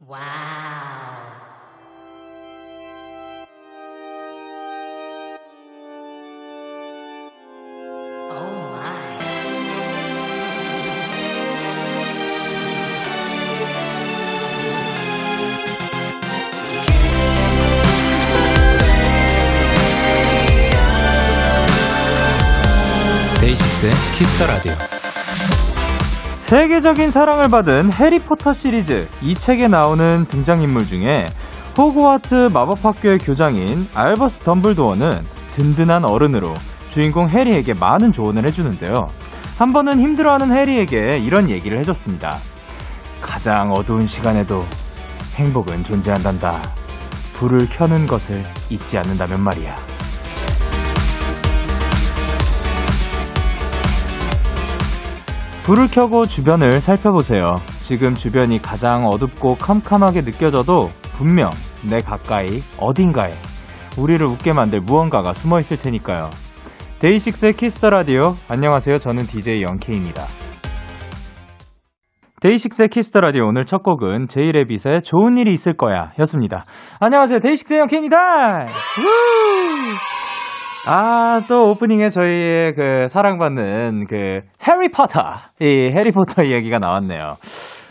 와우. 데이식스의 키스터 라디오. 세계적인 사랑을 받은 해리포터 시리즈 이 책에 나오는 등장인물 중에 호그와트 마법학교의 교장인 알버스 덤블도어는 든든한 어른으로 주인공 해리에게 많은 조언을 해주는데요. 한 번은 힘들어하는 해리에게 이런 얘기를 해줬습니다. 가장 어두운 시간에도 행복은 존재한단다. 불을 켜는 것을 잊지 않는다면 말이야. 불을 켜고 주변을 살펴보세요. 지금 주변이 가장 어둡고 캄캄하게 느껴져도 분명 내 가까이 어딘가에 우리를 웃게 만들 무언가가 숨어 있을 테니까요. 데이식스의 키스 더 라디오. 안녕하세요. 저는 DJ 영케이입니다. 데이식스의 키스 더 라디오 오늘 첫 곡은 제이레빗의 좋은 일이 있을 거야 였습니다. 안녕하세요. 데이식스의 영케이입니다. 아, 또 오프닝에 저희의 그 사랑받는 그 해리포터, 이 해리포터 이야기가 나왔네요.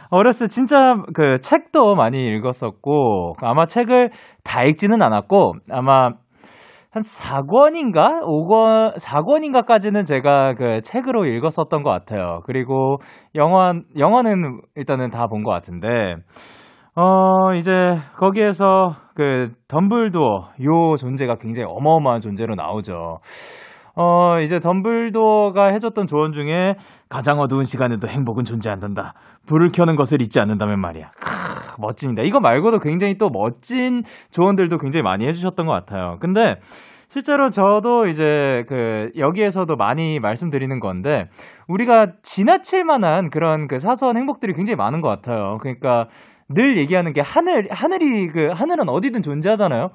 어렸을 때 진짜 그 책도 많이 읽었었고, 아마 책을 다 읽지는 않았고, 아마 한 4권인가? 5권, 4권인가까지는 제가 그 책으로 읽었었던 것 같아요. 그리고 영화, 영화는 일단은 다 본 것 같은데, 어, 이제 거기에서 그 덤블도어 요 존재가 굉장히 어마어마한 존재로 나오죠. 어, 이제 덤블도어가 해줬던 조언 중에 가장 어두운 시간에도 행복은 존재한단다. 불을 켜는 것을 잊지 않는다면 말이야. 크, 멋집니다. 이거 말고도 굉장히 또 멋진 조언들도 굉장히 많이 해주셨던 것 같아요. 근데 실제로 저도 이제 그 여기에서도 많이 말씀드리는 건데 우리가 지나칠 만한 그런 그 사소한 행복들이 굉장히 많은 것 같아요. 그러니까 늘 얘기하는 게 하늘, 하늘이 그, 하늘은 어디든 존재하잖아요?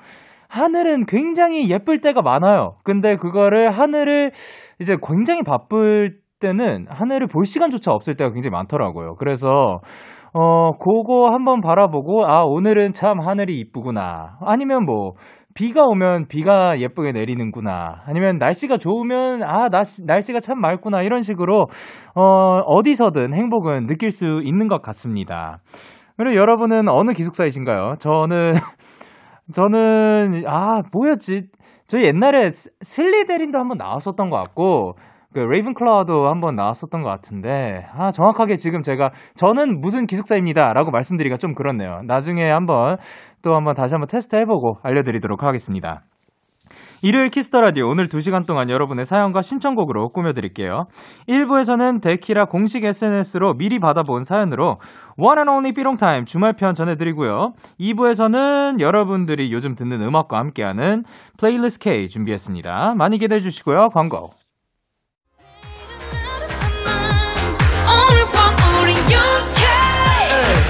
하늘은 굉장히 예쁠 때가 많아요. 근데 그거를 하늘을 이제 굉장히 바쁠 때는 하늘을 볼 시간조차 없을 때가 굉장히 많더라고요. 그래서, 어, 그거 한번 바라보고, 아, 오늘은 참 하늘이 이쁘구나. 아니면 뭐, 비가 오면 비가 예쁘게 내리는구나. 아니면 날씨가 좋으면, 아, 날씨, 날씨가 참 맑구나. 이런 식으로, 어, 어디서든 행복은 느낄 수 있는 것 같습니다. 그리고 여러분은 어느 기숙사이신가요? 저는, 저는, 아, 뭐였지? 저희 옛날에 슬리데린도 한번 나왔었던 것 같고, 그 레이븐클라우도 한번 나왔었던 것 같은데, 아, 정확하게 지금 제가, 저는 무슨 기숙사입니다. 라고 말씀드리기가 좀 그렇네요. 나중에 한번, 또 한번 다시 한번 테스트 해보고 알려드리도록 하겠습니다. 일요일 키스 더 라디오 오늘 2시간 동안 여러분의 사연과 신청곡으로 꾸며드릴게요. 1부에서는 데키라 공식 SNS로 미리 받아본 사연으로 One and Only 삐롱타임 주말편 전해드리고요. 2부에서는 여러분들이 요즘 듣는 음악과 함께하는 플레이리스트 K 준비했습니다. 많이 기대해 주시고요. 광고.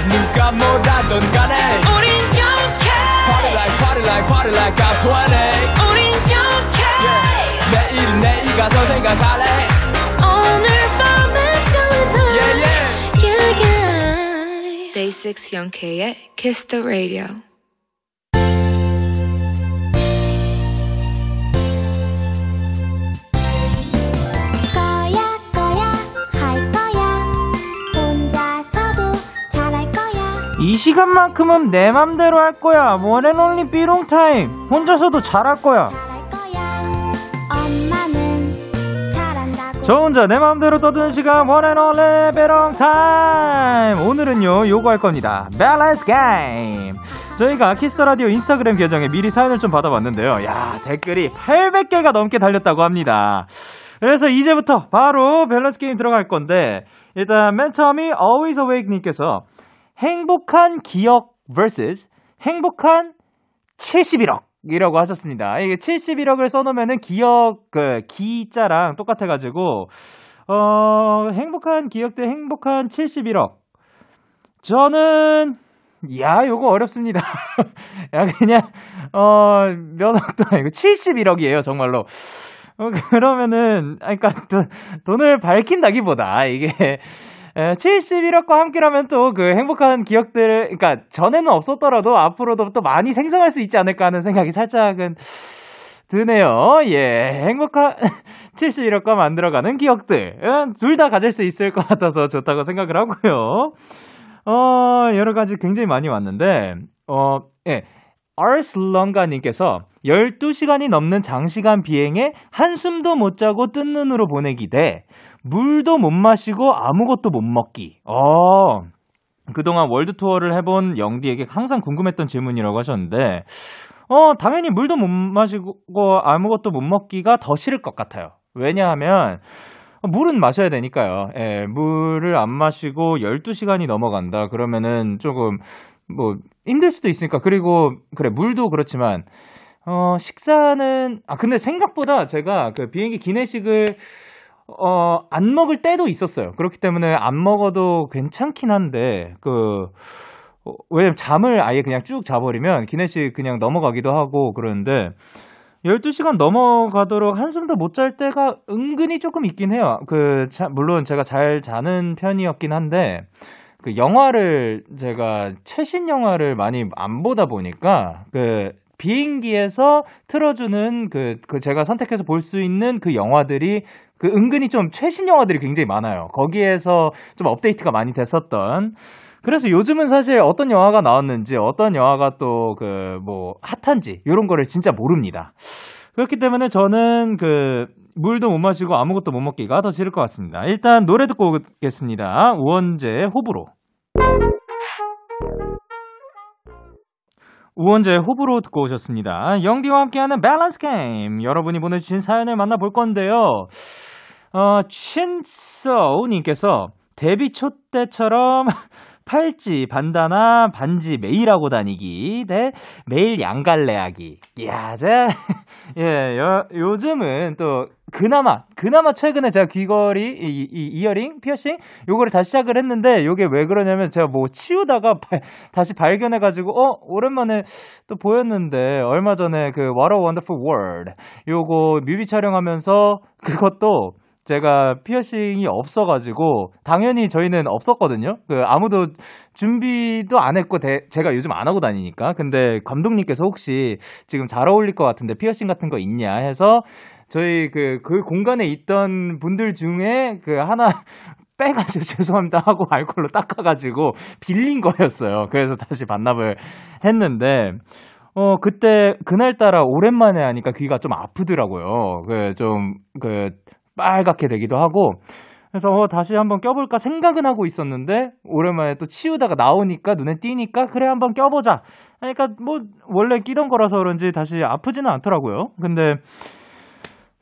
누가 뭐라던 간에 like party like party like I'm 20 우린 영케 내일은 내일 가서 생각할래 오늘 밤에 설레는 yeah, yeah. yeah, yeah. Day 6 영케의 Kiss the Radio 이 시간만큼은 내 맘대로 할 거야. 원앤only 삐롱타임. 혼자서도 잘할 거야. 저 혼자 내 마음대로 떠드는 시간 원앤only 삐롱타임. 오늘은요 요거 할 겁니다. 밸런스 게임. 저희가 키스 더 라디오 인스타그램 계정에 미리 사연을 좀 받아봤는데요. 야 댓글이 800개가 넘게 달렸다고 합니다. 그래서 이제부터 바로 밸런스 게임 들어갈 건데 일단 맨 처음이 Always Awake님께서 행복한 기억 vs 행복한 71억. 이라고 하셨습니다. 이게 71억을 써놓으면은 기억, 그, 기자랑 똑같아가지고, 어, 행복한 기억 대 행복한 71억. 저는, 야, 요거 어렵습니다. 야, 그냥, 어, 몇 억도 아니고 71억이에요, 정말로. 어, 그러면은, 아, 그니까, 돈, 돈을 밝힌다기보다, 이게, 71억과 함께라면 또 그 행복한 기억들, 그러니까 전에는 없었더라도 앞으로도 또 많이 생성할 수 있지 않을까 하는 생각이 살짝은 드네요. 예, 행복한 71억과 만들어가는 기억들. 둘 다 가질 수 있을 것 같아서 좋다고 생각을 하고요. 어, 여러 가지 굉장히 많이 왔는데, 어, 예. 아르슬런가님께서 12시간이 넘는 장시간 비행에 한숨도 못 자고 뜬 눈으로 보내기 대 물도 못 마시고 아무것도 못 먹기. 어, 그동안 월드 투어를 해본 영디에게 항상 궁금했던 질문이라고 하셨는데, 어, 당연히 물도 못 마시고 아무것도 못 먹기가 더 싫을 것 같아요. 왜냐하면, 물은 마셔야 되니까요. 예, 물을 안 마시고 12시간이 넘어간다. 그러면은 조금, 뭐, 힘들 수도 있으니까. 그리고, 그래, 물도 그렇지만, 어, 식사는, 아, 근데 생각보다 제가 그 비행기 기내식을 어, 안 먹을 때도 있었어요. 그렇기 때문에 안 먹어도 괜찮긴 한데, 그, 어, 왜냐면 잠을 아예 그냥 쭉 자버리면 기내식 그냥 넘어가기도 하고 그러는데, 12시간 넘어가도록 한숨도 못 잘 때가 은근히 조금 있긴 해요. 그, 자, 물론 제가 잘 자는 편이었긴 한데, 그 영화를 제가 최신 영화를 많이 안 보다 보니까, 그, 비행기에서 틀어주는 그, 그 제가 선택해서 볼 수 있는 그 영화들이 그 은근히 좀 최신 영화들이 굉장히 많아요. 거기에서 좀 업데이트가 많이 됐었던. 그래서 요즘은 사실 어떤 영화가 나왔는지 어떤 영화가 또 그 뭐 핫한지 이런 거를 진짜 모릅니다. 그렇기 때문에 저는 그 물도 못 마시고 아무것도 못 먹기가 더 싫을 것 같습니다. 일단 노래 듣고 오겠습니다. 우원재 호불호. 우원재 호불호 듣고 오셨습니다. 영디와 함께하는 밸런스 게임. 여러분이 보내주신 사연을 만나볼 건데요. 어, 친서우님께서 데뷔 초 때처럼 팔찌, 반다나, 반지 매일 하고 다니기 대 매일 양갈래 하기. 이야, 제, 예, 요, 요즘은 또 그나마 그나마 최근에 제가 귀걸이 이, 이 이어링 피어싱 요거를 다시 시작을 했는데 요게 왜 그러냐면 제가 뭐 치우다가 바, 다시 발견해 가지고 어 오랜만에 또 보였는데 얼마 전에 그 What a Wonderful World 요거 뮤비 촬영하면서 그것도 제가 피어싱이 없어가지고 당연히 저희는 없었거든요. 그 아무도 준비도 안 했고 대, 제가 요즘 안 하고 다니니까. 근데 감독님께서 혹시 지금 잘 어울릴 것 같은데 피어싱 같은 거 있냐 해서 저희 그, 그 공간에 있던 분들 중에 그 하나 빼가지고 죄송합니다 하고 알콜로 닦아가지고 빌린 거였어요. 그래서 다시 반납을 했는데, 어, 그때, 그날따라 오랜만에 하니까 귀가 좀 아프더라고요. 그, 좀, 그, 빨갛게 되기도 하고, 그래서 어, 다시 한번 껴볼까 생각은 하고 있었는데, 오랜만에 또 치우다가 나오니까, 눈에 띄니까, 그래, 한번 껴보자. 그러니까 뭐, 원래 끼던 거라서 그런지 다시 아프지는 않더라고요. 근데,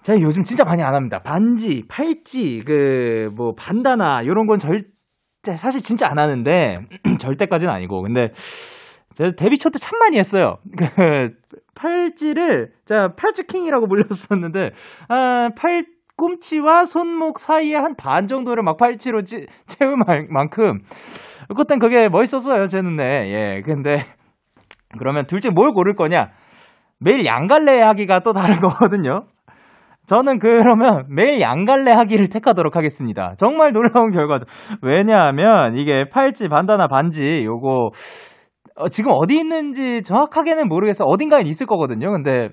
제가 요즘 진짜 많이 안 합니다. 반지, 팔찌, 그, 뭐, 반다나, 요런 건 절대, 사실 진짜 안 하는데, 절대까지는 아니고, 근데, 제가 데뷔 초 때 참 많이 했어요. 그, 팔찌를, 제가 팔찌킹이라고 불렸었는데, 아, 팔, 꿈치와 손목 사이에 한 반 정도를 막 팔찌로 찌, 채울 만큼, 그땐 그게 멋있었어요, 제 눈에. 예, 근데, 그러면 둘째 뭘 고를 거냐? 매일 양갈래 하기가 또 다른 거거든요. 저는 그러면 매일 양갈래 하기를 택하도록 하겠습니다. 정말 놀라운 결과죠. 왜냐하면 이게 팔찌, 반다나, 반지 요거 어, 지금 어디 있는지 정확하게는 모르겠어. 어딘가에 있을 거거든요. 근데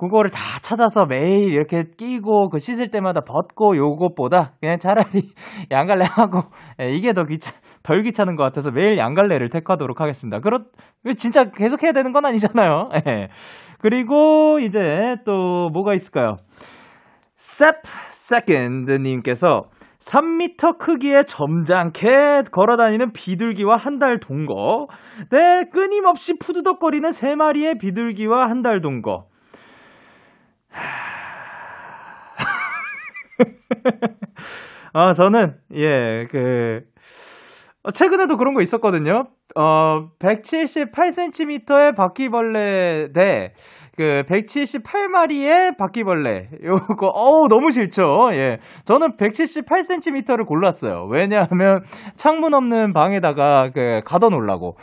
그거를 다 찾아서 매일 이렇게 끼고 그 씻을 때마다 벗고 요것보다 그냥 차라리 양갈래 하고 예, 이게 더 귀찮 덜 귀찮은 것 같아서 매일 양갈래를 택하도록 하겠습니다. 그렇 진짜 계속 해야 되는 건 아니잖아요. 예. 그리고 이제 또 뭐가 있을까요? 셉 세컨드 님께서 3미터 크기의 점잖게 걸어다니는 비둘기와 한 달 동거. 네, 끊임없이 푸드덕거리는 세 마리의 비둘기와 한 달 동거. 아, 저는, 예, 그, 어, 최근에도 그런 거 있었거든요. 어, 178cm의 바퀴벌레 대, 그, 178마리의 바퀴벌레. 요거, 어우, 너무 싫죠. 예. 저는 178cm를 골랐어요. 왜냐하면, 창문 없는 방에다가, 그, 가둬놓으려고.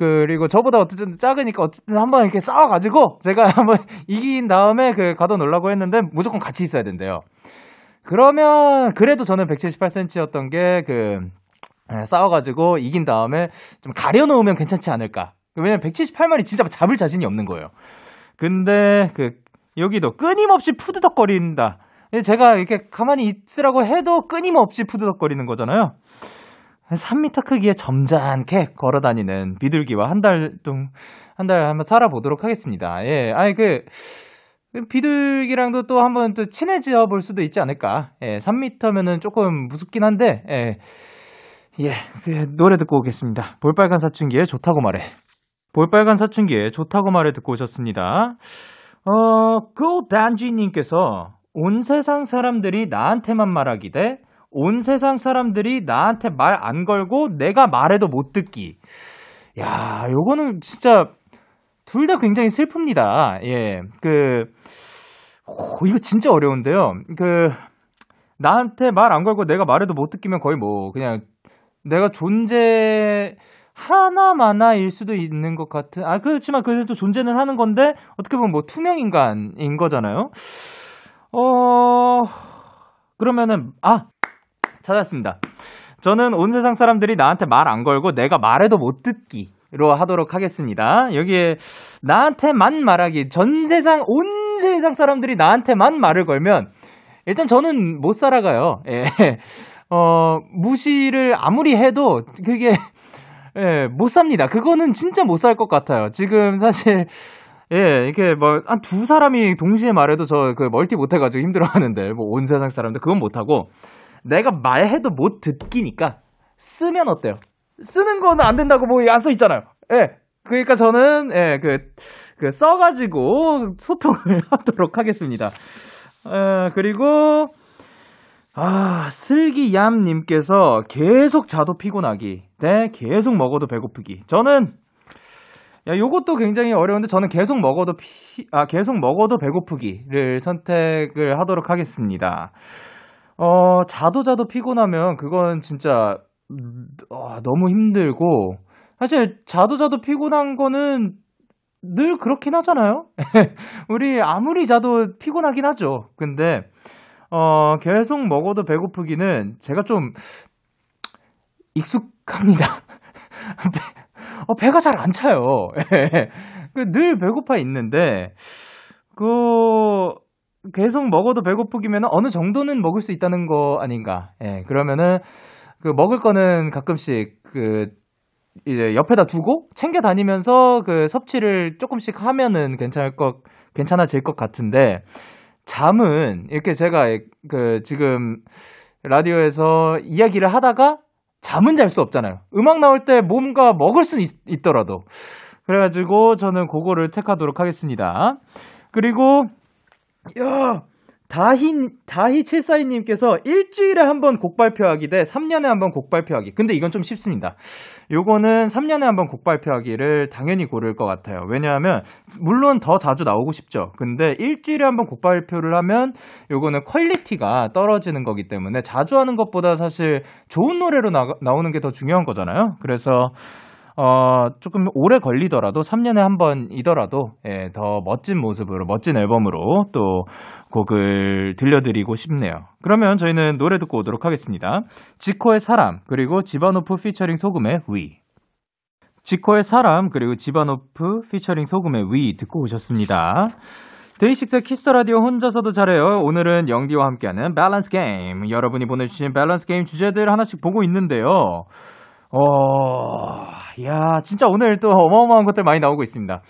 그리고 저보다 어쨌든 작으니까 어쨌든 한번 이렇게 싸워가지고, 제가 한번 이긴 다음에 그, 가둬놓으려고 했는데, 무조건 같이 있어야 된대요. 그러면, 그래도 저는 178cm였던 게, 그, 예, 싸워가지고 이긴 다음에 좀 가려놓으면 괜찮지 않을까. 왜냐면 178마리 진짜 잡을 자신이 없는 거예요. 근데 그 여기도 끊임없이 푸드덕거린다. 제가 이렇게 가만히 있으라고 해도 끊임없이 푸드덕거리는 거잖아요. 3미터 크기의 점잖게 걸어 다니는 비둘기와 한달 동, 한달 한번 살아보도록 하겠습니다. 예, 아니, 그, 비둘기랑도 또 한번 또 친해져 볼 수도 있지 않을까. 예, 3미터면은 조금 무섭긴 한데, 예, 예, 그 노래 듣고 오겠습니다. 볼빨간 사춘기에 좋다고 말해. 볼빨간 사춘기에 좋다고 말해 듣고 오셨습니다. 어, 고단지님께서 온 세상 사람들이 나한테만 말하기 대 온 세상 사람들이 나한테 말 안 걸고 내가 말해도 못 듣기. 야, 요거는 진짜 둘 다 굉장히 슬픕니다. 예, 그, 오, 이거 진짜 어려운데요. 그, 나한테 말 안 걸고 내가 말해도 못 듣기면 거의 뭐, 그냥 내가 존재, 하나마나일 수도 있는 것 같은, 아, 그렇지만 그래도 존재는 하는 건데, 어떻게 보면 뭐 투명인간인 거잖아요. 어, 그러면은, 아, 찾았습니다. 저는 온 세상 사람들이 나한테 말 안 걸고 내가 말해도 못 듣기 로 하도록 하겠습니다. 여기에 나한테만 말하기, 전 세상, 온 세상 사람들이 나한테만 말을 걸면, 일단 저는 못 살아가요. 예. 어, 무시를 아무리 해도 그게, 예, 못 삽니다. 그거는 진짜 못 살 것 같아요. 지금 사실, 예, 이렇게 뭐, 한 두 사람이 동시에 말해도 저 그 멀티 못해가지고 힘들어 하는데, 뭐 온 세상 사람들 그건 못하고, 내가 말해도 못 듣기니까, 쓰면 어때요? 쓰는 거는 안 된다고 뭐 안 써 있잖아요. 예. 그러니까 저는, 예, 그, 그, 써가지고 소통을 하도록 하겠습니다. 어, 그리고, 아, 슬기얌님께서 계속 자도 피곤하기. 네, 계속 먹어도 배고프기. 저는, 야, 요것도 굉장히 어려운데 저는 계속 먹어도 피, 아, 계속 먹어도 배고프기를 선택을 하도록 하겠습니다. 어, 자도 자도 피곤하면 그건 진짜, 어, 너무 힘들고, 사실 자도 자도 피곤한 거는 늘 그렇긴 하잖아요? 우리 아무리 자도 피곤하긴 하죠. 근데, 어, 계속 먹어도 배고프기는 제가 좀 익숙합니다. 어, 배가 잘 안 차요. 그늘 배고파 있는데, 그, 계속 먹어도 배고프기면 어느 정도는 먹을 수 있다는 거 아닌가. 예, 그러면은, 그 먹을 거는 가끔씩 그, 이제 옆에다 두고 챙겨 다니면서 그 섭취를 조금씩 하면은 괜찮을 것, 괜찮아질 것 같은데, 잠은 이렇게 제가 그 지금 라디오에서 이야기를 하다가 잠은 잘 수 없잖아요. 음악 나올 때 뭔가 먹을 수 있, 더라도 그래가지고 저는 그거를 택하도록 하겠습니다. 그리고 야 다희, 다희 742님께서 일주일에 한 번 곡 발표하기 대 3년에 한 번 곡 발표하기. 근데 이건 좀 쉽습니다. 요거는 3년에 한 번 곡 발표하기를 당연히 고를 것 같아요. 왜냐하면, 물론 더 자주 나오고 싶죠. 근데 일주일에 한 번 곡 발표를 하면 요거는 퀄리티가 떨어지는 거기 때문에 자주 하는 것보다 사실 좋은 노래로 나, 나오는 게 더 중요한 거잖아요. 그래서, 어, 조금 오래 걸리더라도 3년에 한 번이더라도 예, 더 멋진 모습으로 멋진 앨범으로 또 곡을 들려드리고 싶네요. 그러면 저희는 노래 듣고 오도록 하겠습니다. 지코의 사람 그리고 지바노프 피처링 소금의 위. 지코의 사람 그리고 지바노프 피처링 소금의 위 듣고 오셨습니다. 데이식스 키스 더 라디오 혼자서도 잘해요. 오늘은 영디와 함께하는 밸런스 게임. 여러분이 보내주신 밸런스 게임 주제들 하나씩 보고 있는데요. 어, 야, 진짜 오늘 또 어마어마한 것들 많이 나오고 있습니다.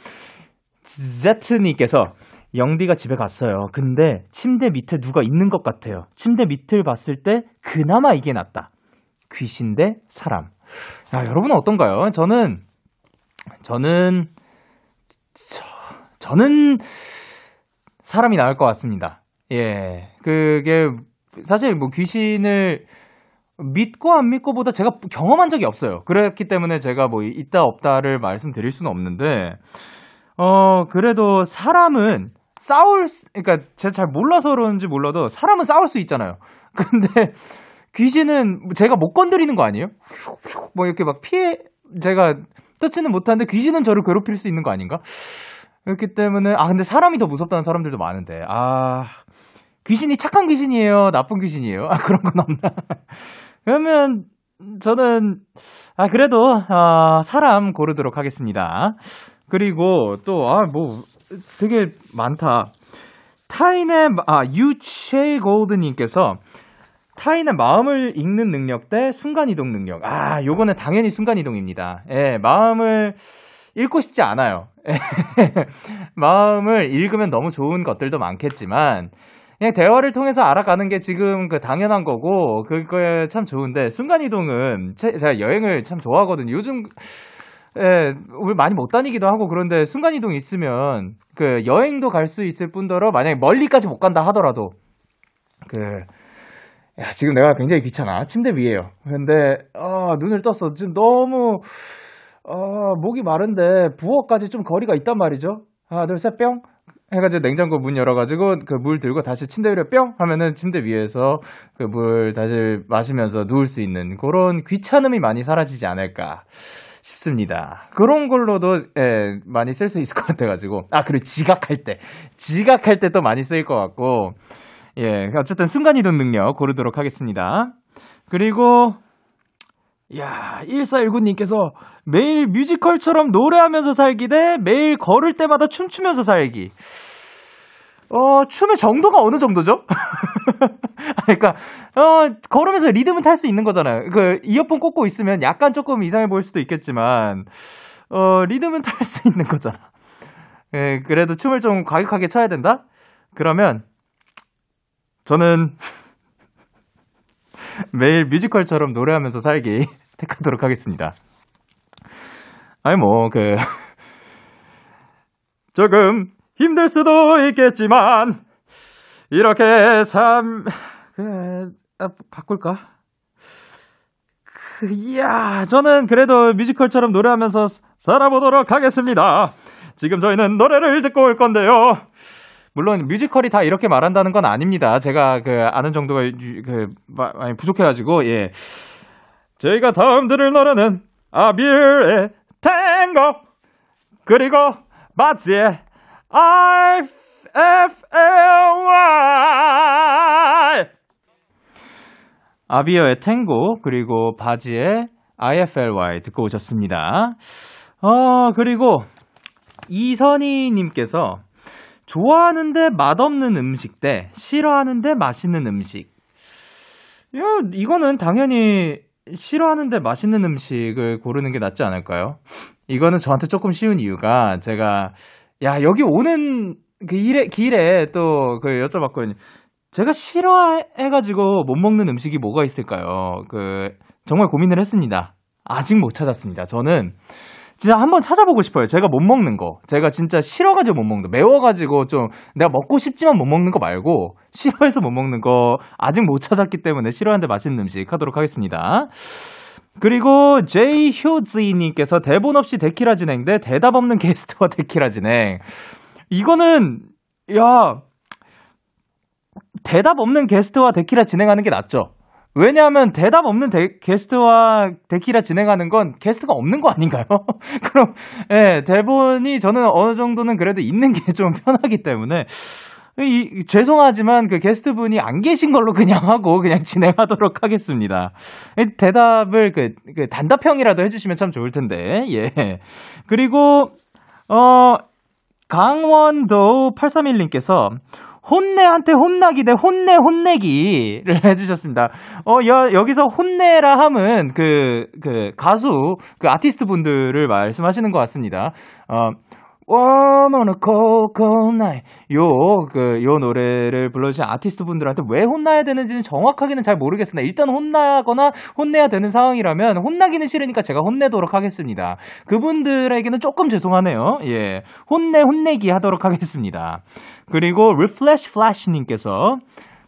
제트님께서 영디가 집에 갔어요. 근데 침대 밑에 누가 있는 것 같아요. 침대 밑을 봤을 때 그나마 이게 낫다. 귀신 대 사람. 야, 여러분은 어떤가요? 저는, 저는, 저, 저는 사람이 나을 것 같습니다. 예. 그게, 사실 뭐 귀신을 믿고 안 믿고보다 제가 경험한 적이 없어요. 그렇기 때문에 제가 뭐 있다 없다를 말씀드릴 수는 없는데, 어, 그래도 사람은 싸울, 그러니까 제가 잘 몰라서 그런지 몰라도 사람은 싸울 수 있잖아요. 근데 귀신은 제가 못 건드리는 거 아니에요? 뭐 이렇게 막 피해, 제가 터치는 못하는데 귀신은 저를 괴롭힐 수 있는 거 아닌가? 그렇기 때문에, 아, 근데 사람이 더 무섭다는 사람들도 많은데, 아, 귀신이 착한 귀신이에요? 나쁜 귀신이에요? 아, 그런 건 없나? 그러면 저는, 아, 그래도, 아, 사람 고르도록 하겠습니다. 그리고 또, 아, 뭐, 되게 많다. 타인의, 아, 유체 골드님께서 타인의 마음을 읽는 능력 대 순간이동 능력. 아, 요거는 당연히 순간이동입니다. 예, 마음을 읽고 싶지 않아요. 마음을 읽으면 너무 좋은 것들도 많겠지만, 그냥 대화를 통해서 알아가는 게 지금 그 당연한 거고, 그거에 참 좋은데, 순간 이동은, 제가 여행을 참 좋아하거든요. 요즘, 예, 우리 많이 못 다니기도 하고 그런데 순간 이동 있으면, 그 여행도 갈 수 있을 뿐더러, 만약에 멀리까지 못 간다 하더라도, 그, 야, 지금 내가 굉장히 귀찮아. 침대 위에요. 근데, 아, 눈을 떴어. 지금 너무, 어, 목이 마른데, 부엌까지 좀 거리가 있단 말이죠. 하나, 둘, 셋, 뿅. 해가지고 냉장고 문 열어가지고 그 물 들고 다시 침대 위로 뿅 하면은 침대 위에서 그 물 다시 마시면서 누울 수 있는 그런 귀찮음이 많이 사라지지 않을까 싶습니다. 그런 걸로도 예, 많이 쓸 수 있을 것 같아가지고 아 그리고 지각할 때 지각할 때 또 많이 쓰일 것 같고 예, 어쨌든 순간 이동 능력 고르도록 하겠습니다. 그리고, 야, 1419님께서 매일 뮤지컬처럼 노래하면서 살기 대 매일 걸을 때마다 춤추면서 살기. 어, 춤의 정도가 어느 정도죠? 그러니까, 어, 걸으면서 리듬은 탈 수 있는 거잖아요. 그, 이어폰 꽂고 있으면 약간 조금 이상해 보일 수도 있겠지만, 어, 리듬은 탈 수 있는 거잖아. 예, 그래도 춤을 좀 과격하게 춰야 된다? 그러면, 저는 매일 뮤지컬처럼 노래하면서 살기 택하도록 하겠습니다. 아니 뭐 그 조금 힘들 수도 있겠지만 이렇게 삶 그, 아, 바꿀까? 그, 이야, 저는 그래도 뮤지컬처럼 노래하면서 살아보도록 하겠습니다. 지금 저희는 노래를 듣고 올 건데요. 물론 뮤지컬이 다 이렇게 말한다는 건 아닙니다. 제가 그 아는 정도가 그 많이 부족해가지고 예. 저희가 다음 들을 노래는 아빌의 탱고 그리고 바지의 I F L Y 아비어의 탱고 그리고 바지의 IFLY 듣고 오셨습니다. 어 그리고 이선희 님께서 좋아하는데 맛없는 음식 대 싫어하는데 맛있는 음식. 야, 이거는 당연히 싫어하는데 맛있는 음식을 고르는 게 낫지 않을까요? 이거는 저한테 조금 쉬운 이유가 제가 야 여기 오는 그 일에 길에 또 그 여쭤봤거든요. 제가 싫어해가지고 못 먹는 음식이 뭐가 있을까요? 그 정말 고민을 했습니다. 아직 못 찾았습니다. 저는 진짜 한번 찾아보고 싶어요. 제가 못 먹는 거. 제가 진짜 싫어가지고 못 먹는 거. 매워가지고 좀 내가 먹고 싶지만 못 먹는 거 말고 싫어해서 못 먹는 거 아직 못 찾았기 때문에 싫어하는데 맛있는 음식 하도록 하겠습니다. 그리고 제이 효즈이님께서 대본 없이 데키라 진행 대 대답 없는 게스트와 데키라 진행. 이거는 야 대답 없는 게스트와 데키라 진행하는 게 낫죠. 왜냐하면 대답 없는 데, 게스트와 데키라 진행하는 건 게스트가 없는 거 아닌가요? 그럼 예, 대본이 저는 어느 정도는 그래도 있는 게 좀 편하기 때문에 이, 죄송하지만 그 게스트분이 안 계신 걸로 그냥 하고 그냥 진행하도록 하겠습니다. 대답을 그, 그 단답형이라도 해주시면 참 좋을 텐데 예 그리고 어 강원도 831님께서 혼내한테 혼나기 대 혼내 혼내기를 해주셨습니다. 어, 여, 여기서 혼내라 함은 그, 그, 가수, 그 아티스트 분들을 말씀하시는 것 같습니다. 어, Warm on a cold, cold night. 요, 그, 요 노래를 불러주신 아티스트 분들한테 왜 혼나야 되는지는 정확하게는 잘 모르겠으나, 일단 혼나거나 혼내야 되는 상황이라면, 혼나기는 싫으니까 제가 혼내도록 하겠습니다. 그분들에게는 조금 죄송하네요. 예. 혼내, 혼내기 하도록 하겠습니다. 그리고 리플래시 플래시님께서,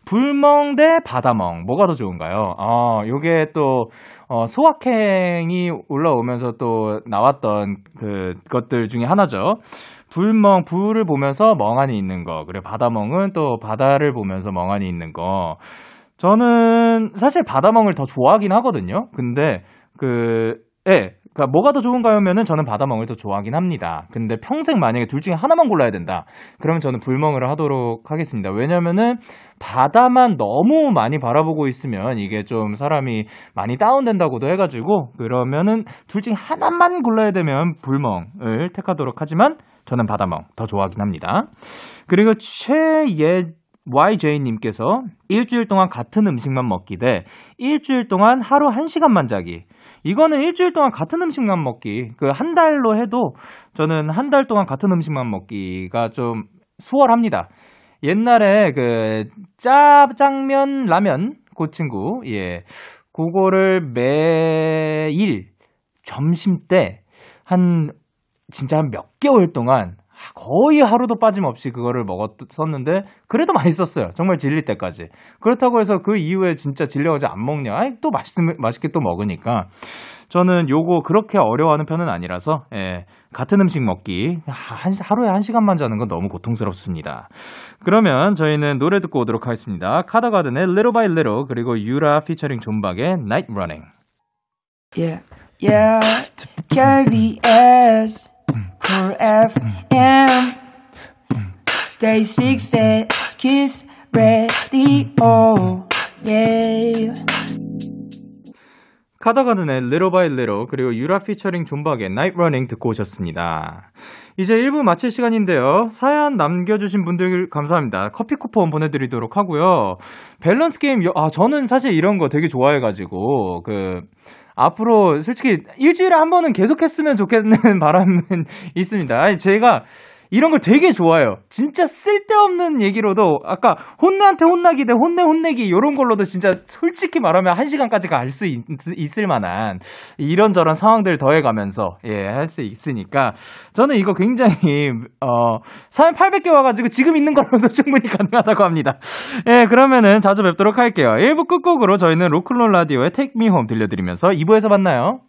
불멍 대 바다멍 뭐가 더 좋은가요? 아, 요게 또 어, 소확행이 올라오면서 또 나왔던 그 것들 중에 하나죠. 불멍 불을 보면서 멍하니 있는 거 그리고 바다멍은 또 바다를 보면서 멍하니 있는 거. 저는 사실 바다멍을 더 좋아하긴 하거든요. 근데 그 예, 그러니까 뭐가 더 좋은가요면은 저는 바다멍을 더 좋아하긴 합니다. 근데 평생 만약에 둘 중에 하나만 골라야 된다. 그러면 저는 불멍을 하도록 하겠습니다. 왜냐면은 바다만 너무 많이 바라보고 있으면 이게 좀 사람이 많이 다운된다고도 해가지고 그러면은 둘 중에 하나만 골라야 되면 불멍을 택하도록 하지만 저는 바다멍 더 좋아하긴 합니다. 그리고 최예 YJ님께서 일주일 동안 같은 음식만 먹기 대 일주일 동안 하루 한 시간만 자기. 이거는 일주일 동안 같은 음식만 먹기. 그 한 달로 해도 저는 한 달 동안 같은 음식만 먹기가 좀 수월합니다. 옛날에 그 짜장면 라면 그 친구 예 그거를 매일 점심 때 한 진짜 한 몇 개월 동안 거의 하루도 빠짐없이 그거를 먹었었는데 그래도 맛있었어요. 정말 질릴 때까지. 그렇다고 해서 그 이후에 진짜 질려가지고 안 먹냐? 아이, 또 맛있, 맛있게 또 먹으니까. 저는 요거 그렇게 어려워하는 편은 아니라서, 예, 같은 음식 먹기. 한, 하루에 한 시간만 자는 건 너무 고통스럽습니다. 그러면 저희는 노래 듣고 오도록 하겠습니다. 카더가든의 Little by Little, 그리고 유라 피처링 존박의 Night Running. Yeah, yeah, KBS, Cool FM, Day 6 Kiss Radio. 카더가든의 Little by Little 그리고 유라 피처링 존박의 Night Running 듣고 오셨습니다. 이제 1부 마칠 시간인데요. 사연 남겨주신 분들 감사합니다. 커피 쿠폰 보내드리도록 하고요. 밸런스 게임, 아, 저는 사실 이런 거 되게 좋아해가지고, 그, 앞으로 솔직히 일주일에 한 번은 계속 했으면 좋겠는 바람은 있습니다. 아니, 제가 이런 걸 되게 좋아해요. 진짜 쓸데없는 얘기로도 아까 혼내한테 혼나기 대 혼내 혼내기 이런 걸로도 진짜 솔직히 말하면 한 시간까지 갈 수 있을 만한 이런저런 상황들 더해가면서 예 할 수 있으니까 저는 이거 굉장히 어 사연 800개 와가지고 지금 있는 걸로도 충분히 가능하다고 합니다. 예 그러면은 자주 뵙도록 할게요. 1부 끝곡으로 저희는 로클론 라디오의 Take Me Home 들려드리면서 2부에서 만나요.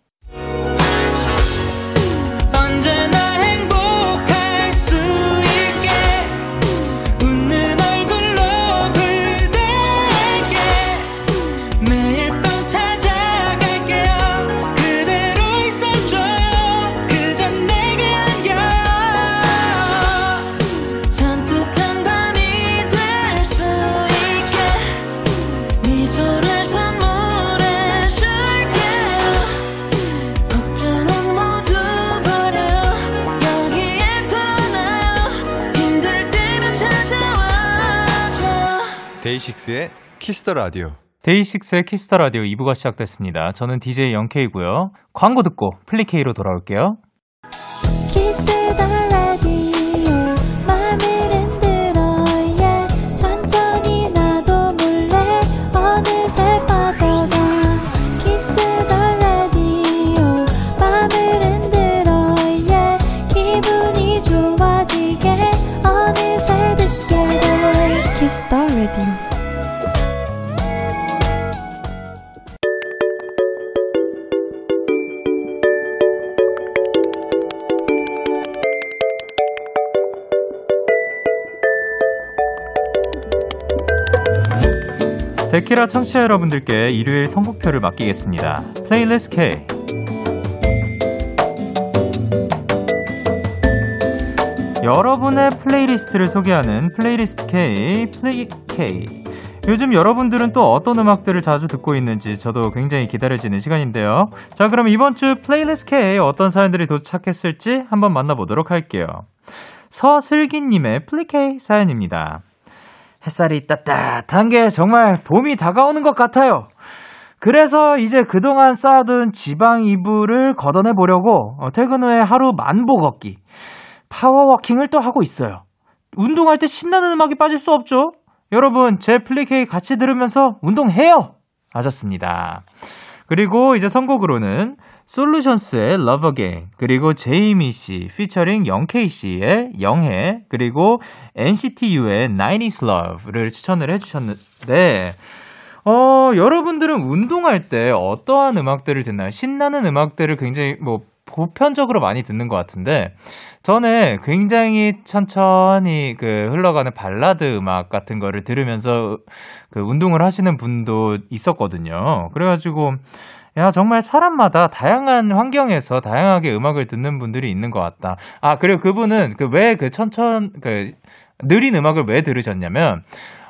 데이식스의 키스 더 라디오. 데이식스의 키스 더 라디오 2부가 시작됐습니다. 저는 DJ 영케이이고요. 광고 듣고 플리케이로 돌아올게요. 데키라 청취자 여러분들께 일요일 선곡표를 맡기겠습니다. 플레이리스트 K. 여러분의 플레이리스트를 소개하는 플레이리스트 K, 플레이 K. 요즘 여러분들은 또 어떤 음악들을 자주 듣고 있는지 저도 굉장히 기다려지는 시간인데요. 자, 그럼 이번 주 플레이리스트 K에 어떤 사연들이 도착했을지 한번 만나보도록 할게요. 서슬기님의 플리케이 사연입니다. 햇살이 따뜻한 게 정말 봄이 다가오는 것 같아요. 그래서 이제 그동안 쌓아둔 지방 이불을 걷어내 보려고 어, 퇴근 후에 하루 만보 걷기, 파워워킹을 또 하고 있어요. 운동할 때 신나는 음악이 빠질 수 없죠? 여러분, 제 플리케이 같이 들으면서 운동해요! 하셨습니다. 그리고 이제 선곡으로는 솔루션스의 Love Again, 그리고 제이미 씨, 피처링 영케이 씨의 영해, 그리고 NCT U의 90s Love를 추천을 해주셨는데, 어, 여러분들은 운동할 때 어떠한 음악들을 듣나요? 신나는 음악들을 굉장히 뭐 보편적으로 많이 듣는 것 같은데, 전에 굉장히 천천히 그 흘러가는 발라드 음악 같은 거를 들으면서 그 운동을 하시는 분도 있었거든요. 그래가지고 야, 정말 사람마다 다양한 환경에서 다양하게 음악을 듣는 분들이 있는 것 같다. 아, 그리고 그분은 그 왜그 천천, 그, 느린 음악을 왜 들으셨냐면,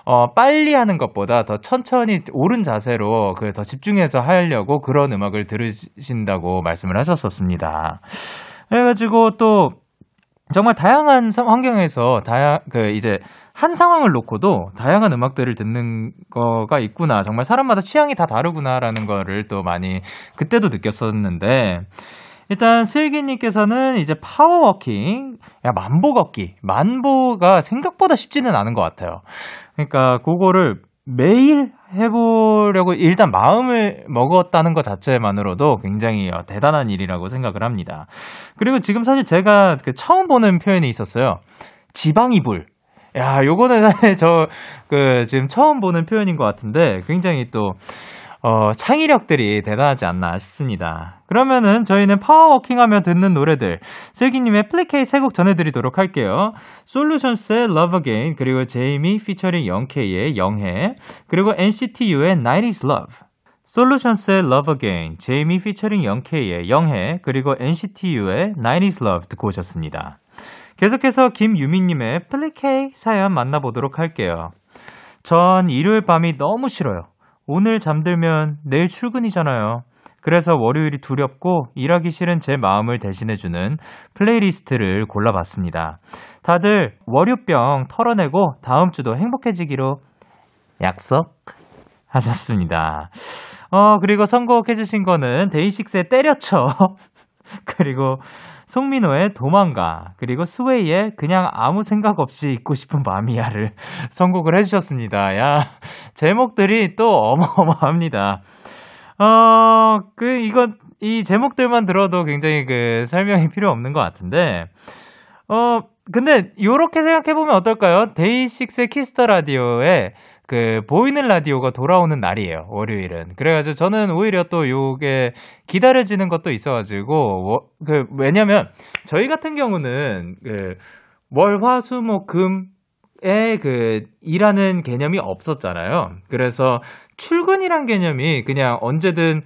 어, 빨리 하는 것보다 더 천천히 옳은 자세로 그 더 집중해서 하려고 그런 음악을 들으신다고 말씀을 하셨었습니다. 그래가지고 또 정말 다양한 사- 환경에서 다양 그 이제 한 상황을 놓고도 다양한 음악들을 듣는 거가 있구나. 정말 사람마다 취향이 다 다르구나라는 거를 또 많이 그때도 느꼈었는데 일단 슬기님께서는 이제 파워워킹, 야 만보 걷기, 만보가 생각보다 쉽지는 않은 것 같아요. 그러니까 그거를 매일 해보려고 일단 마음을 먹었다는 것 자체만으로도 굉장히 어, 대단한 일이라고 생각을 합니다. 그리고 지금 사실 제가 그 처음 보는 표현이 있었어요. 지방이불. 야, 요거는 저, 그, 지금 처음 보는 표현인 것 같은데, 굉장히 또, 어, 창의력들이 대단하지 않나 싶습니다. 그러면은 저희는 파워워킹 하며 듣는 노래들, 슬기님의 플리케이 세 곡 전해드리도록 할게요. 솔루션스의 Love Again, 그리고 제이미 피처링 영케이의 영해, 그리고 NCT U의 90s Love. 솔루션스의 Love Again, 제이미 피처링 영케이의 영해, 그리고 NCT U의 90s Love 듣고 오셨습니다. 계속해서 김유미님의 플리케이 사연 만나보도록 할게요. 전 일요일 밤이 너무 싫어요. 오늘 잠들면 내일 출근이잖아요. 그래서 월요일이 두렵고 일하기 싫은 제 마음을 대신해주는 플레이리스트를 골라봤습니다. 다들 월요병 털어내고 다음 주도 행복해지기로 약속 하셨습니다. 어, 그리고 선곡해주신 거는 데이식스의 때려쳐. 그리고 송민호의 도망가. 그리고 스웨이의 그냥 아무 생각 없이 있고 싶은 밤이야를 선곡을 해주셨습니다. 야, 제목들이 또 어마어마합니다. 어, 그, 이건, 이 제목들만 들어도 굉장히 그 설명이 필요 없는 것 같은데, 어, 근데 요렇게 생각해보면 어떨까요? 데이식스의 키스 더 라디오에 그 보이는 라디오가 돌아오는 날이에요. 월요일은. 그래가지고 저는 오히려 또 요게 기다려지는 것도 있어가지고 워- 그 왜냐면 저희 같은 경우는 그 월화수목금 에 그 일하는 개념이 없었잖아요. 그래서 출근이란 개념이 그냥 언제든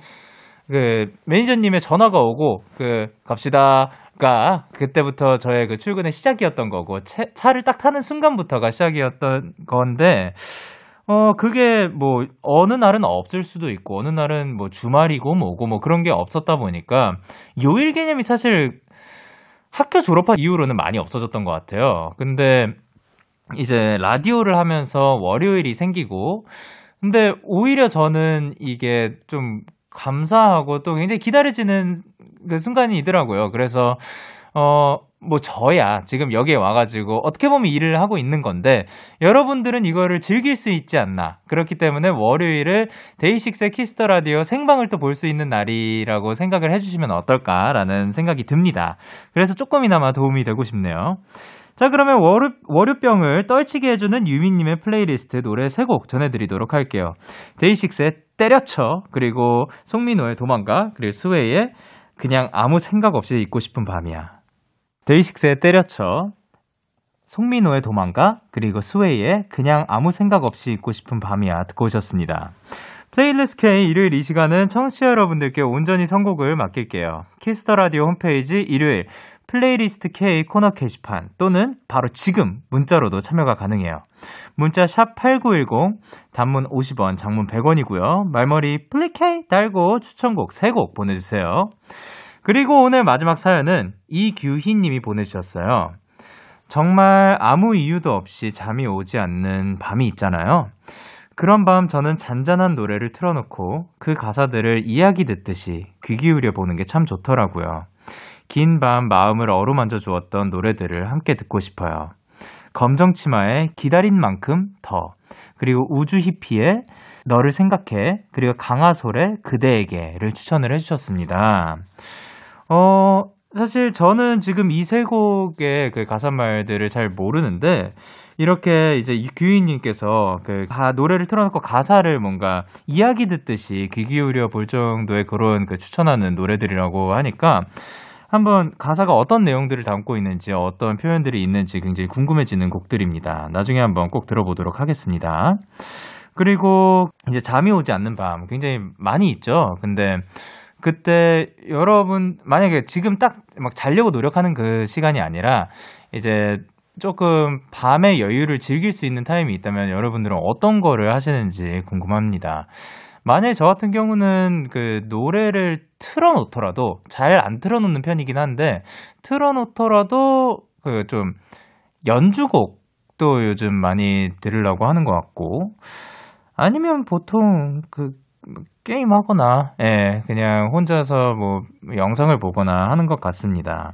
그 매니저님의 전화가 오고 그 갑시다 가 그때부터 저의 그 출근의 시작이었던 거고 차, 차를 딱 타는 순간부터가 시작이었던 건데 어 그게 뭐 어느 날은 없을 수도 있고 어느 날은 뭐 주말이고 뭐고 뭐 그런 게 없었다 보니까 요일 개념이 사실 학교 졸업한 이후로는 많이 없어졌던 것 같아요. 근데 이제 라디오를 하면서 월요일이 생기고 근데 오히려 저는 이게 좀 감사하고 또 굉장히 기다려지는 그 순간이더라고요. 그래서 어, 뭐 저야 지금 여기에 와가지고 어떻게 보면 일을 하고 있는 건데 여러분들은 이거를 즐길 수 있지 않나. 그렇기 때문에 월요일을 데이식스의 키스 더 라디오 생방을 또 볼 수 있는 날이라고 생각을 해주시면 어떨까라는 생각이 듭니다. 그래서 조금이나마 도움이 되고 싶네요. 자, 그러면 월요, 월요병을 떨치게 해주는 유미님의 플레이리스트 노래 3곡 전해드리도록 할게요. 데이식스의 때려쳐, 그리고 송민호의 도망가, 그리고 스웨이의 그냥 아무 생각 없이 있고 싶은 밤이야. 데이식스의 때려쳐, 송민호의 도망가, 그리고 스웨이의 그냥 아무 생각 없이 있고 싶은 밤이야 듣고 오셨습니다. 플레이리스트 K 일요일 이 시간은 청취자 여러분들께 온전히 선곡을 맡길게요. 키스 더 라디오 홈페이지 일요일 플레이리스트 K 코너 게시판 또는 바로 지금 문자로도 참여가 가능해요. 문자 샵 8910 단문 50원, 장문 100원이고요. 말머리 플리케이 달고 추천곡 3곡 보내 주세요. 그리고 오늘 마지막 사연은 이규희 님이 보내주셨어요. 정말 아무 이유도 없이 잠이 오지 않는 밤이 있잖아요. 그런 밤 저는 잔잔한 노래를 틀어놓고 그 가사들을 이야기 듣듯이 귀 기울여 보는 게 참 좋더라고요. 긴 밤 마음을 어루만져 주었던 노래들을 함께 듣고 싶어요. 검정 치마의 기다린 만큼 더, 그리고 우주 히피의 너를 생각해, 그리고 강하솔의 그대에게를 추천을 해주셨습니다. 어, 사실 저는 지금 이 세 곡의 그 가사말들을 잘 모르는데, 이렇게 이제 규희님께서 그 가- 노래를 틀어놓고 가사를 뭔가 이야기 듣듯이 귀 기울여 볼 정도의 그런 그 추천하는 노래들이라고 하니까 한번 가사가 어떤 내용들을 담고 있는지 어떤 표현들이 있는지 굉장히 궁금해지는 곡들입니다. 나중에 한번 꼭 들어보도록 하겠습니다. 그리고 이제 잠이 오지 않는 밤 굉장히 많이 있죠. 근데 그때 여러분 만약에 지금 딱 막 자려고 노력하는 그 시간이 아니라 이제 조금 밤의 여유를 즐길 수 있는 타임이 있다면 여러분들은 어떤 거를 하시는지 궁금합니다. 만약에 저 같은 경우는 그 노래를 틀어놓더라도 잘 안 틀어놓는 편이긴 한데 틀어놓더라도 그 좀 연주곡도 요즘 많이 들으려고 하는 것 같고 아니면 보통 그 게임 하거나 예 그냥 혼자서 뭐 영상을 보거나 하는 것 같습니다.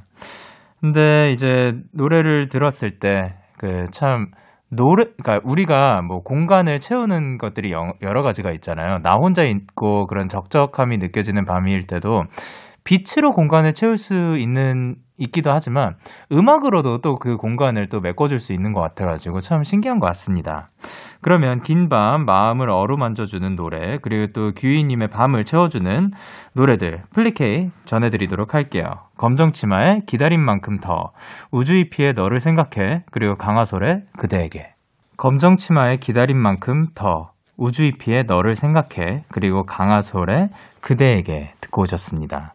근데 이제 노래를 들었을 때 그 참 노래 그러니까 우리가 뭐 공간을 채우는 것들이 여러 가지가 있잖아요. 나 혼자 있고 그런 적적함이 느껴지는 밤일 때도 빛으로 공간을 채울 수 있는 있기도 하지만 음악으로도 또 그 공간을 또 메꿔줄 수 있는 것 같아가지고 참 신기한 것 같습니다. 그러면 긴 밤 마음을 어루만져주는 노래 그리고 또 규희님의 밤을 채워주는 노래들 플리 K 전해드리도록 할게요. 검정치마의 기다린 만큼 더 우주히피의 너를 생각해 그리고 강아솔의 그대에게 검정치마의 기다린 만큼 더 우주히피의 너를 생각해 그리고 강아솔의 그대에게 듣고 오셨습니다.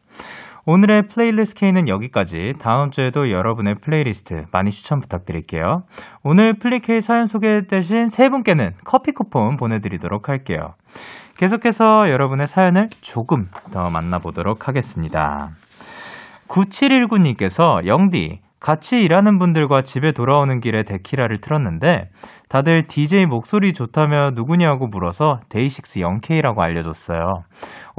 오늘의 플레이리스트 K는 여기까지. 다음 주에도 여러분의 플레이리스트 많이 추천 부탁드릴게요. 오늘 플리 K 사연 소개되신 세 분께는 커피 쿠폰 보내드리도록 할게요. 계속해서 여러분의 사연을 조금 더 만나보도록 하겠습니다. 9719님께서 영디, 같이 일하는 분들과 집에 돌아오는 길에 데키라를 틀었는데 다들 DJ 목소리 좋다며 누구냐고 물어서 데이식스 0K라고 알려줬어요.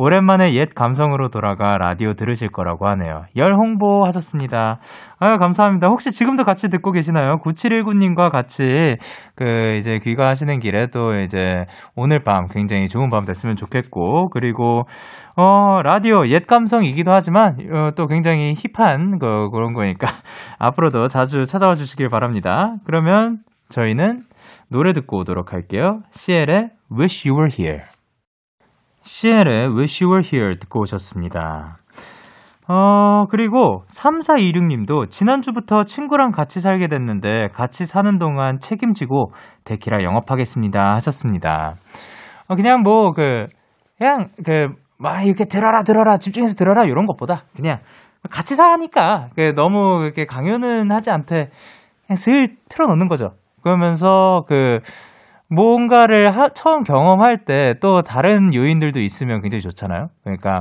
오랜만에 옛 감성으로 돌아가 라디오 들으실 거라고 하네요. 열 홍보 하셨습니다. 아유, 감사합니다. 혹시 지금도 같이 듣고 계시나요? 9719님과 같이 그 이제 귀가하시는 길에 또 이제 오늘 밤 굉장히 좋은 밤 됐으면 좋겠고 그리고 어, 라디오 옛 감성이기도 하지만 어, 또 굉장히 힙한 그, 그런 거니까 앞으로도 자주 찾아와 주시길 바랍니다. 그러면 저희는 노래 듣고 오도록 할게요. 시엘의 Wish You Were Here. 시엘의 Wish You Were Here 듣고 오셨습니다. 어, 그리고 3426님도 지난주부터 친구랑 같이 살게 됐는데 같이 사는 동안 책임지고 데키라 영업하겠습니다 하셨습니다. 어, 그냥 뭐, 그, 그냥, 그, 막 이렇게 들어라, 들어라, 집중해서 들어라, 이런 것보다 그냥 같이 사니까 그 너무 이렇게 강요는 하지 않되 그냥 슬 틀어놓는 거죠. 그러면서 그 뭔가를 하, 처음 경험할 때 또 다른 요인들도 있으면 굉장히 좋잖아요. 그러니까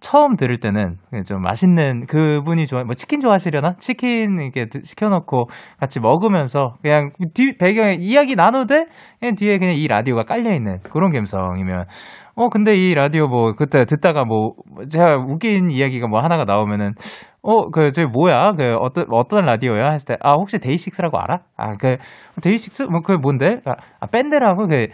처음 들을 때는 좀 맛있는 그분이 좋아 뭐 치킨 좋아하시려나 치킨 이렇게 시켜놓고 같이 먹으면서 그냥 뒤 배경에 이야기 나누되 그냥 뒤에 그냥 이 라디오가 깔려 있는 그런 감성이면 어 근데 이 라디오 뭐 그때 듣다가 뭐 제가 웃긴 이야기가 뭐 하나가 나오면은 어, 그, 저기 뭐야? 그, 어떤, 어떤 라디오야? 했을 때, 아, 혹시 데이식스라고 알아? 아, 그, 데이식스? 뭐, 그 뭔데? 아, 아 밴드라고? 그,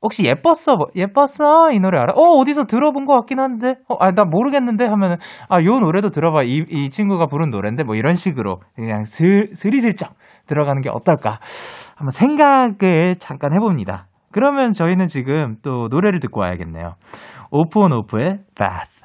혹시 예뻤어? 뭐, 예뻤어? 이 노래 알아? 어, 어디서 들어본 것 같긴 한데? 어, 아, 나 모르겠는데? 하면은, 아, 요 노래도 들어봐. 이, 이 친구가 부른 노래인데? 뭐 이런 식으로 그냥 슬, 스리슬쩍 들어가는 게 어떨까? 한번 생각을 잠깐 해봅니다. 그러면 저희는 지금 또 노래를 듣고 와야겠네요. 온 오프의 Bath.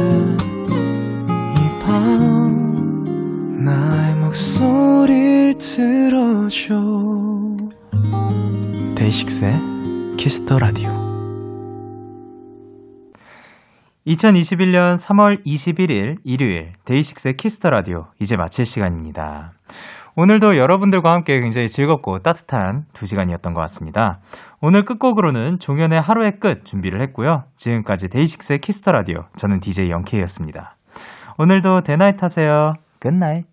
목소리를 들어줘 데이식스의 키스 더 라디오 2021년 3월 21일 일요일 데이식스의 키스 더 라디오 이제 마칠 시간입니다. 오늘도 여러분들과 함께 굉장히 즐겁고 따뜻한 두 시간이었던 것 같습니다. 오늘 끝곡으로는 종현의 하루의 끝 준비를 했고요. 지금까지 데이식스의 키스 더 라디오. 저는 DJ 영케이였습니다. 오늘도 데나잇 하세요. Good night.